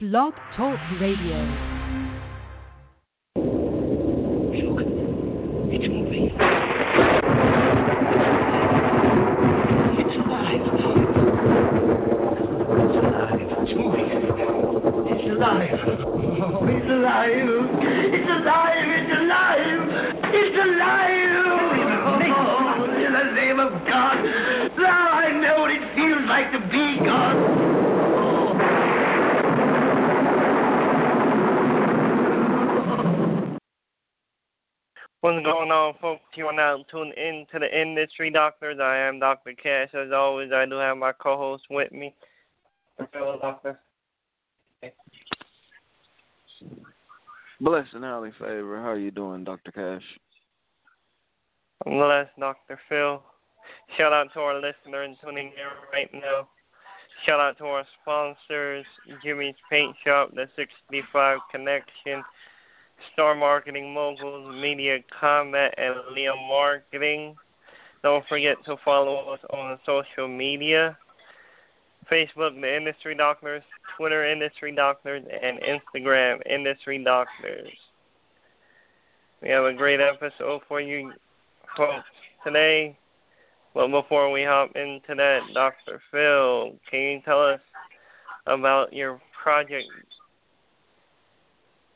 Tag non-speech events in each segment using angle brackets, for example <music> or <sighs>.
Blog Talk Radio. Going on, folks? You are now tuned in to the Industry Doctors. I am Dr. Cash. As always, I do have my co-host with me, my fellow doctor. Blessed and highly favored. How are you doing, Dr. Cash? I'm blessed, Dr. Phil. Shout out to our listeners tuning in right now. Shout out to our sponsors, Jimmy's Paint Shop, The 65 Connection, Star Marketing Moguls, Media Combat, and Leo Marketing. Don't forget to follow us on social media Facebook, The Industry Doctors, Twitter, Industry Doctors, and Instagram, Industry Doctors. We have a great episode for you folks today. But before we hop into that, Dr. Phil, can you tell us about your project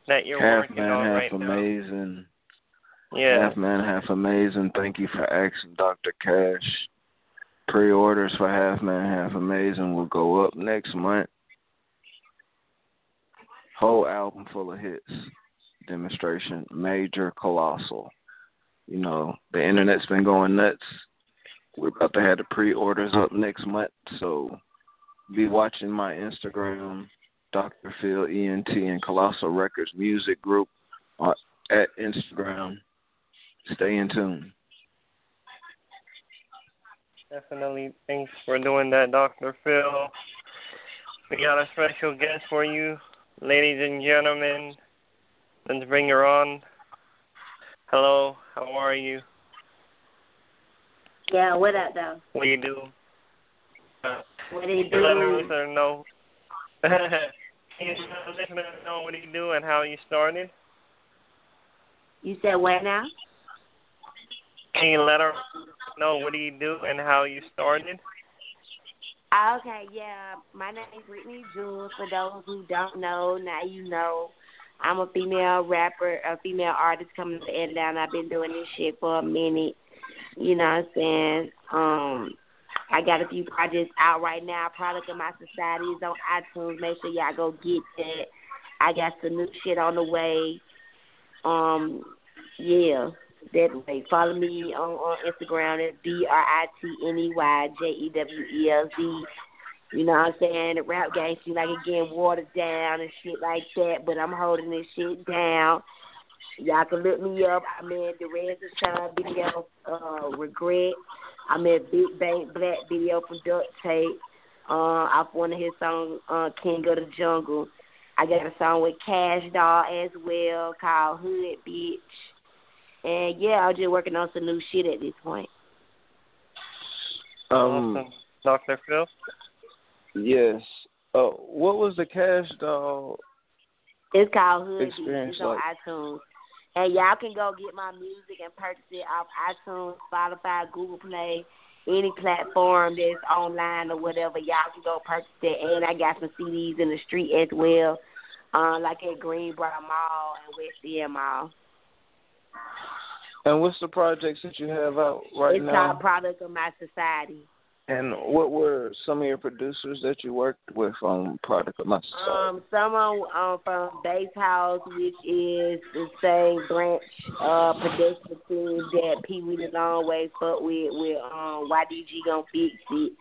that you're half working man, on half right amazing. now? Yeah. Half man, half amazing. Thank you for asking, Dr. Cash. Pre-orders for Half Man, Half Amazing will go up next month. Whole album full of hits. Demonstration, major, colossal. You know, the internet's been going nuts. We're about to have the pre-orders up next month, so be watching my Instagram, Dr. Phil ENT and Colossal Records Music Group uh, at Instagram. Stay in tune. Definitely. Thanks for doing that, Dr. Phil. We got a special guest for you, ladies and gentlemen. Let's bring her on. Hello, how are you? Yeah, what up though? What do you do? What do you Can you let the do? listener know? Can you let listener know what you do and how you started? You said what now? Can you let her know what do you do and how you started? Okay, yeah. My name is Britney Jewelz. For those who don't know, now you know. I'm a female rapper, a female artist coming to Atlanta. I've been doing this shit for a minute. You know what I'm saying? Um, I got a few projects out right now. Product of My Society is on iTunes. Make sure y'all go get that. I got some new shit on the way. Um, yeah, that way. Follow me on, on Instagram at B R I T N E Y J E W E L Z. You know what I'm saying? The rap game seems like it getting watered down and shit like that, but I'm holding this shit down. Y'all can look me up. I'm in the Reds of video, uh, Regret. I'm in Big Bank Black video from Duct Tape. Uh, off one of his songs, uh, King of the Jungle. I got a song with Cash Doll as well called Hood Bitch. And yeah, I'm just working on some new shit at this point. Um, awesome. Dr. Phil? yes. Uh, what was the Cash Doll? It's called Hood Beats. Experience It's on like- iTunes. And y'all can go get my music and purchase it off iTunes, Spotify, Google Play, any platform that's online or whatever. Y'all can go purchase it. And I got some CDs in the street as well, uh, like at Greenbrier Mall and West End Mall. And what's the projects that you have out right it's now? called Product of My Society. And what were some of your producers that you worked with on Product of My Society? Um, someone um, from Base House, which is the same branch uh production team that Pee Wee the Long Way fuck with with um YDG gonna fix it.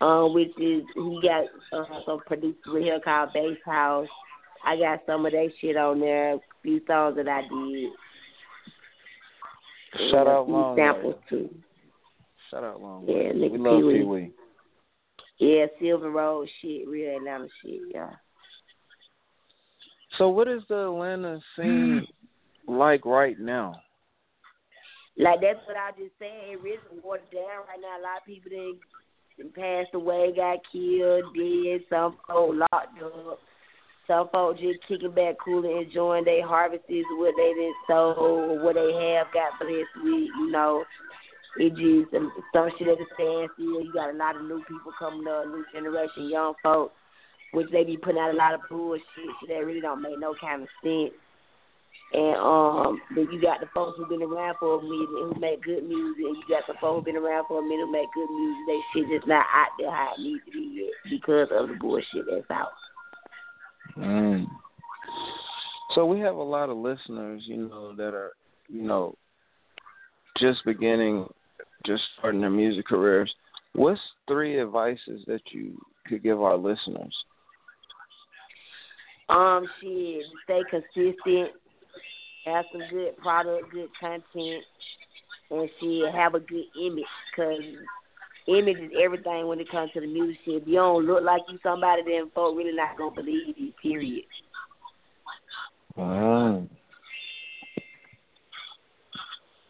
Um, which is he got uh, some producers with here called Base House. I got some of that shit on there. A few songs that I did. Shout out Long samples too. Shout out Long Yeah, nigga We love Pee-wee. Yeah, Silver Road shit, real Atlanta shit, yeah. So what is the Atlanta scene <sighs> like right now? Like that's what I just said. It really watered down right now. A lot of people didn't done passed away, got killed, dead. Some folk locked up. Some folk just kicking back, cool and enjoying their harvests, what they didn't sow or what they have got blessed with. You know, it just um, some shit at the standstill. You got a lot of new people coming up, new generation, young folks, which they be putting out a lot of bullshit shit that really don't make no kind of sense. And um, then you got the folks who've been around for a minute who make good music, and you got the folks who've been around for a minute who make good music. They shit just not out there how it needs to be yet because of the bullshit that's out. Mm. So we have a lot of listeners, you know, that are, you know, just beginning, just starting their music careers. What's three advices that you could give our listeners? Um, shit, stay consistent, have some good product, good content, and shit, have a good image, cause image is everything when it comes to the music shit. If you don't look like you somebody, then folk really not gonna believe you. Period. Mm.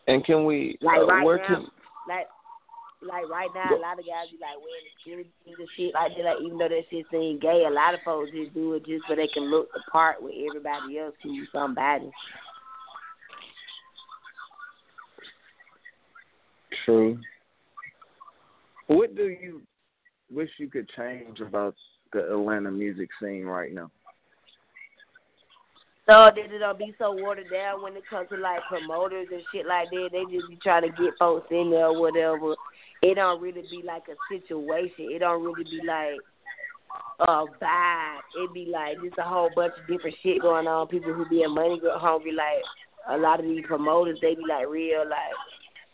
And can we, Like uh, right where now, can, like like right now, a lot of guys be like wearing the shit like that. Like even though that shit seem gay, a lot of folks just do it just so they can look the part with everybody else who's somebody. True. What do you wish you could change about the Atlanta music scene right now? So that it don't be so watered down when it comes to like promoters and shit like that. They just be trying to get folks in there or whatever. It don't really be like a situation. It don't really be like a vibe. It be like just a whole bunch of different shit going on. People who be in money hungry, like a lot of these promoters, they be like real like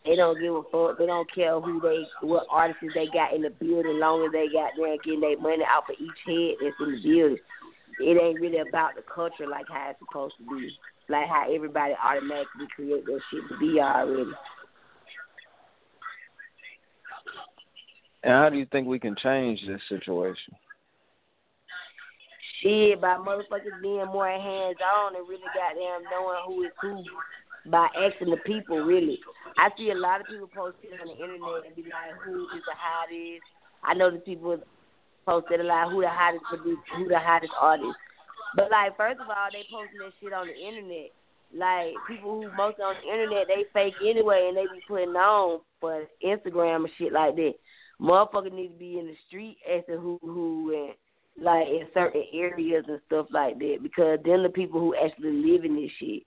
they don't give a fuck. They don't care who they, what artists they got in the building, as long as they got there getting their money out for each head that's in the building. It ain't really about the culture like how it's supposed to be, like how everybody automatically create their shit to be already. And how do you think we can change this situation? Shit, by motherfuckers being more hands on and really goddamn knowing who is who by asking the people really. I see a lot of people post shit on the internet and be like, who is the hottest? I know the people posted a lot who the hottest producer, who the hottest artist. But like first of all, they posting that shit on the internet. Like people who most on the internet, they fake anyway, and they be putting on for Instagram and shit like that. Motherfucker need to be in the street asking who who and like in certain areas and stuff like that because then the people who actually live in this shit.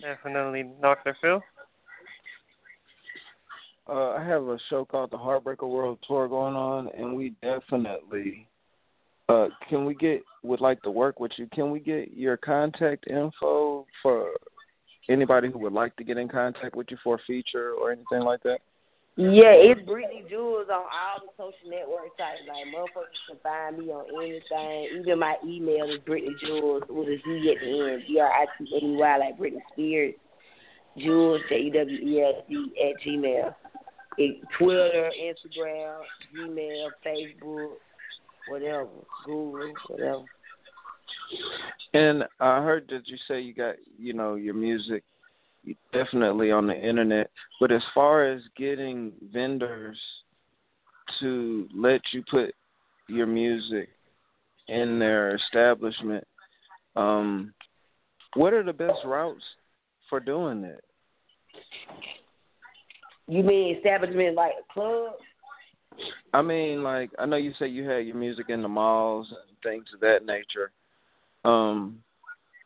Definitely, Dr. Phil. Uh, I have a show called the Heartbreaker World Tour going on, and we definitely uh, can we get would like to work with you. Can we get your contact info for anybody who would like to get in contact with you for a feature or anything like that? Yeah, it's Britney Jewelz on all the social network sites. Like motherfuckers can find me on anything. Even my email is Brittany with a Z at the end. G R I T N E Y like Britney Spears. Jules J E W E S D at Gmail. It, Twitter, Instagram, Gmail, Facebook, whatever, Google, whatever. And I heard that you say you got, you know, your music definitely on the internet. But as far as getting vendors to let you put your music in their establishment, um, what are the best routes for doing that? You mean establishment like a club? I mean, like I know you say you had your music in the malls and things of that nature. Um,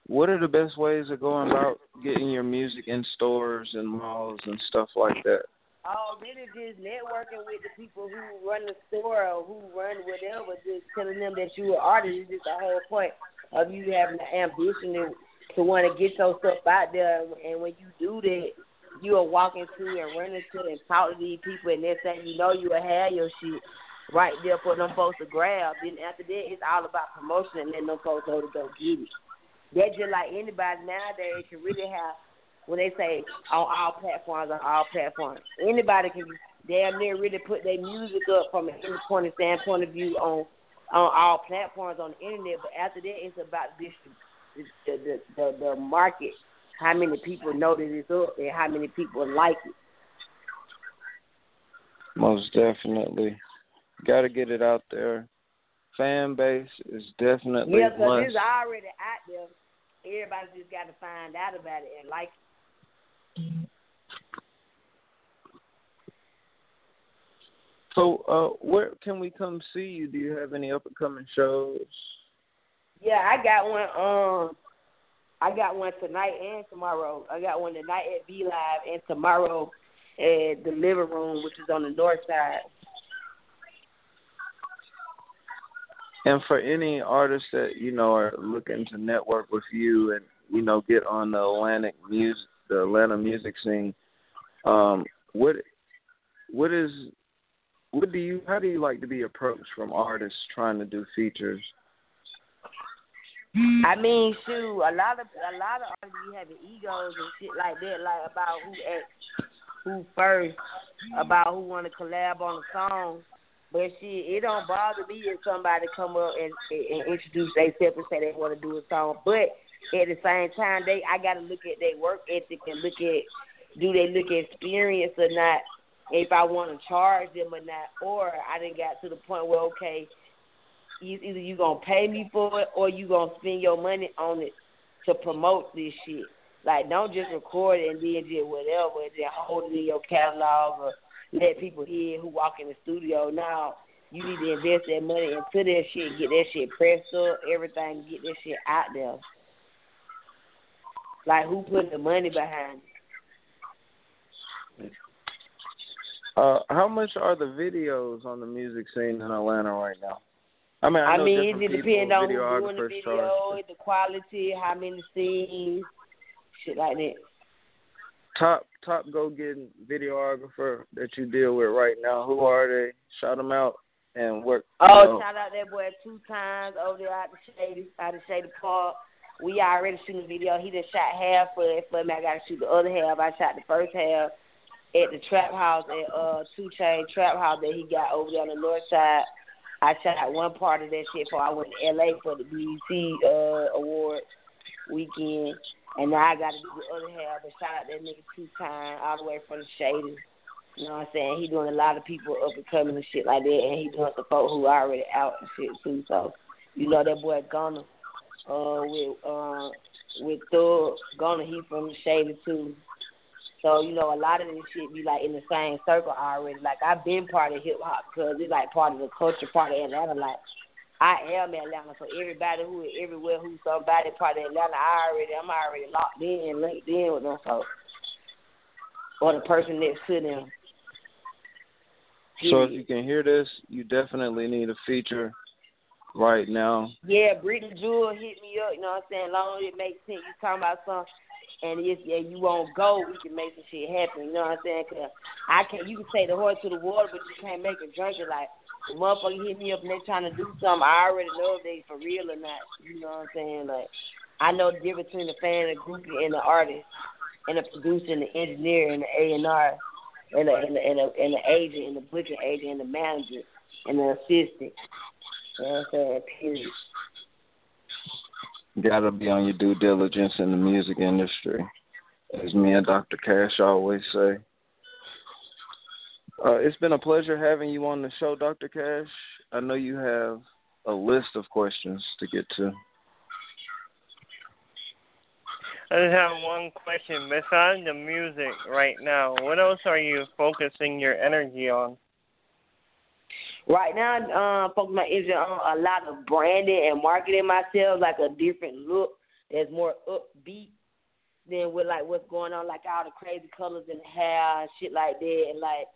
what are the best ways of going about getting your music in stores and malls and stuff like that? Oh, really just networking with the people who run the store or who run whatever, just telling them that you're an artist is just the whole point of you having the ambition to, to want to get your stuff out there. And when you do that, you will walk into and run into and talk to these people, and they're saying you know you will have your shit right there for them folks to grab. Then after that, it's all about promotion and letting them folks know to go get it. That's just like anybody nowadays can really have when they say on all platforms, on all platforms. Anybody can damn near really put their music up from an independent standpoint of view on on all platforms on the internet. But after that, it's about this the the the, the market, how many people know that it's up, and how many people like it. Most definitely, got to get it out there. Fan base is definitely yeah, because it's already out there. Everybody just got to find out about it and like it. So, uh, where can we come see you? Do you have any up and coming shows? Yeah, I got one. Um, I got one tonight and tomorrow. I got one tonight at V Live and tomorrow at the living room, which is on the north side. And for any artists that you know are looking to network with you and you know get on the Atlantic music, the Atlanta music scene, um, what what is what do you how do you like to be approached from artists trying to do features? Mm. I mean, shoot, a lot of a lot of artists be having egos and shit like that, like about who act, who first, about who want to collab on a song. But shit, it don't bother me if somebody come up and, and introduce themselves and say they want to do a song. But at the same time, they I gotta look at their work ethic and look at do they look at experience or not if I want to charge them or not, or I didn't got to the point where okay, either you gonna pay me for it or you gonna spend your money on it to promote this shit. Like don't just record it and then just whatever, and just hold it in your catalog or let people hear who walk in the studio. Now you need to invest that money into that shit, get that shit pressed up, everything, get that shit out there. Like who put the money behind it? Uh, how much are the videos on the music scene in Atlanta right now? I mean, I, I mean, it depends on who's doing the video, charge. the quality, how many scenes, shit like that. Top top go getting videographer that you deal with right now. Who are they? Shout them out and work. Oh, know. shout out that boy two times over there out the shady out the shady park. We already shooting the video. He just shot half for it for me. I gotta shoot the other half. I shot the first half at the trap house at uh 2 Chainz Trap House that he got over there on the north side. I shot out one part of that shit before I went to LA for the BET uh award weekend. And now I gotta do the other half, but shout out that nigga two times all the way from the shady. You know what I'm saying? He doing a lot of people up and coming and shit like that, and he doing the folk who already out and shit too. So, you know that boy Gunna, uh, with uh, with Thug Gunna, he from the Shady too. So you know a lot of this shit be like in the same circle already. Like I've been part of hip hop because it's like part of the culture, part of Atlanta. Like I am Atlanta, so everybody who is everywhere who's somebody part of Atlanta, I already I'm already locked in and linked in with them folks. Or the person next to them. So if you can hear this, you definitely need a feature right now. Yeah, Britney Jewel hit me up, you know what I'm saying? Long as it makes sense, you talking about something and if yeah, you won't go, we can make some shit happen, you know what I'm saying? Cause I can't you can take the horse to the water but you can't make it drink it like the motherfucker hit me up and they trying to do something, I already know if they for real or not. You know what I'm saying? Like I know the difference between the fan and the groupie and the artist and the producer and the engineer and the A and R and the and the and the, and the agent and the booking agent and the manager and the assistant. You know what I'm saying? Period. Gotta be on your due diligence in the music industry, as me and Dr. Cash always say. Uh, it's been a pleasure having you on the show, Dr. Cash. I know you have a list of questions to get to. I just have one question. Besides the music right now, what else are you focusing your energy on? Right now, uh, focus my energy on a lot of branding and marketing myself, like a different look that's more upbeat than with like what's going on, like all the crazy colors and hair shit like that, and like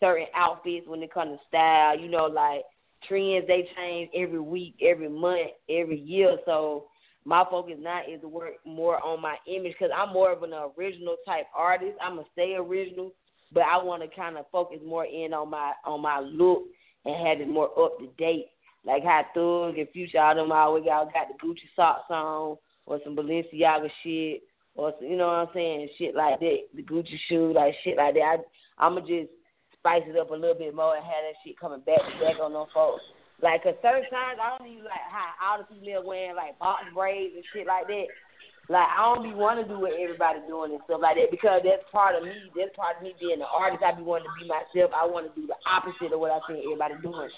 certain outfits when it comes to style. You know, like trends they change every week, every month, every year. So my focus now is to work more on my image because I'm more of an original type artist. I'm gonna stay original, but I want to kind of focus more in on my on my look and have it more up to date. Like how Thug and Future, all them always got got the Gucci socks on or some Balenciaga shit or some, you know what I'm saying, shit like that, the Gucci shoe, like shit like that. I, I'ma just spice it up a little bit more and have that shit coming back to back on them folks. Like, cause certain times I don't even like how all the females wearing like box braids and shit like that. Like I don't be want to do what everybody doing and stuff like that because that's part of me. That's part of me being an artist. I be wanting to be myself. I want to do the opposite of what I see everybody doing.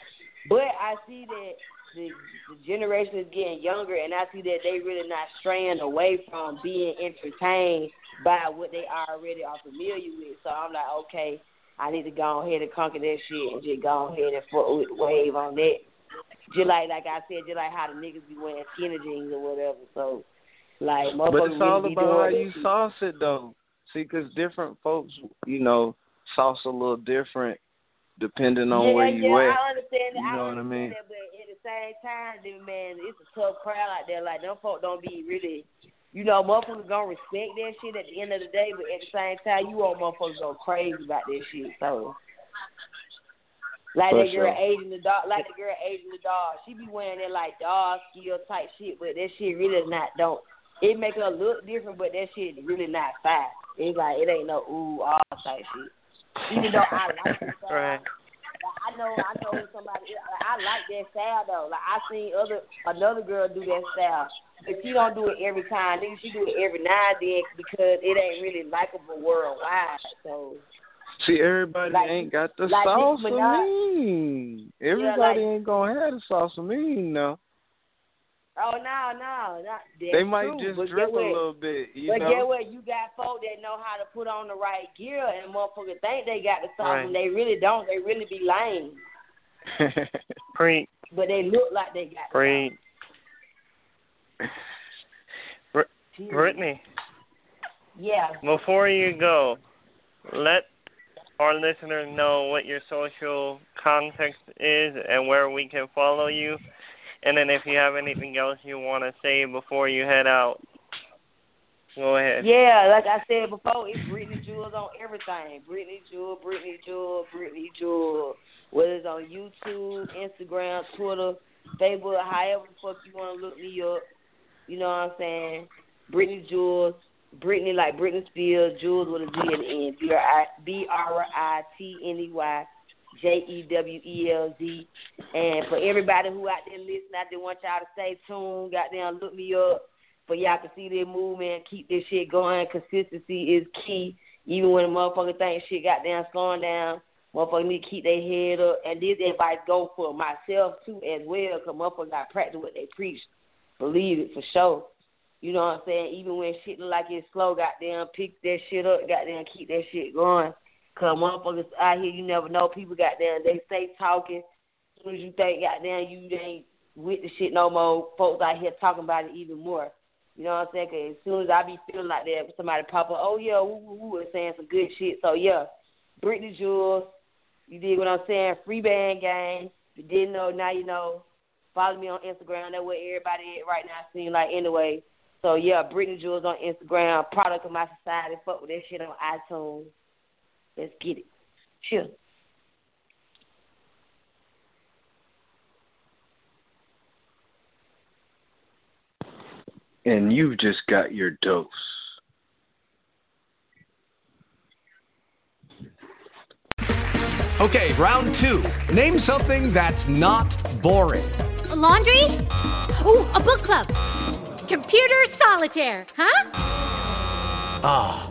But I see that the, the generation is getting younger, and I see that they really not straying away from being entertained by what they already are familiar with. So I'm like, okay, I need to go ahead and conquer that shit and just go ahead and wave on that. Just like like I said, just like how the niggas be wearing skinny jeans or whatever. So like, but it's all really about how you sauce it though. See, because different folks, you know, sauce a little different depending on yeah, where you yeah, at. I understand that. You know I what I understand mean? That, but at the same time, then man, it's a tough crowd out there. Like them folk don't be really, you know, motherfuckers gonna respect that shit at the end of the day. But at the same time, you want motherfuckers go crazy about that shit. So. Like For that girl sure. aging the dog, like the girl aging the dog. She be wearing that like dog skill type shit, but that shit really not don't. It make her look different, but that shit really not fast. It's like it ain't no ooh all type shit. Even though I like the <laughs> style, Right. like, I know I know somebody. Like, I like that style though. Like I seen other another girl do that style, but she don't do it every time. Then she do it every now and then because it ain't really likable worldwide. So See, everybody Like- ain't got the like Nicki sauce of Minaj. mean. Everybody like- ain't gonna have the sauce of mean now. Oh no no not that's They might true, just drip a little bit, you But know. get what? You got folk that know how to put on the right gear, and motherfuckers think they got the sauce, Right. and they really don't. They really be lame, <laughs> Preach, but they look like they got. the preach. sauce. Britney, Yeah. before you go, let our listeners know what your social context is and where we can follow you. And then if you have anything else you want to say before you head out, go ahead. Yeah, like I said before, it's Britney Jewelz on everything. Britney Jewel, Britney Jewel, Britney Jewel. Whether it's on YouTube, Instagram, Twitter, Facebook, however the fuck you want to look me up. You know what I'm saying? Britney Jewelz, Britney like Britney Spears, Jewels with a at the end. B R I T N E Y J E W E L Z. And for everybody who out there listening, I just want y'all to stay tuned. Goddamn, look me up for y'all to see this movement, keep this shit going. Consistency is key. Even when a motherfucker think shit goddamn slowing down, motherfucker need to keep their head up. And this advice go for myself too as well, cause motherfucker got practice what they preach. Believe it for sure. You know what I'm saying? Even when shit look like it's slow, goddamn, pick that shit up, goddamn, keep that shit going. Cause motherfuckers out here, you never know. People goddamn, they stay talking. As soon as you think goddamn, you ain't with the shit no more. Folks out here talking about it even more. You know what I'm saying? 'Cause as soon as I be feeling like that, somebody pop up, oh yeah, woo woo woo, saying some good shit. So yeah, Britney Jewelz, you dig what I'm saying? Free band gang. If you didn't know, now you know. Follow me on Instagram. That's where everybody at right now. Seem like anyway. So yeah, Britney Jewelz on Instagram. Product of my society. Fuck with that shit on iTunes. Let's get it. Sure. and you've just got your dose. Okay, round two. Name something that's not boring. A laundry? Ooh, a book club. Computer solitaire, huh? Ah,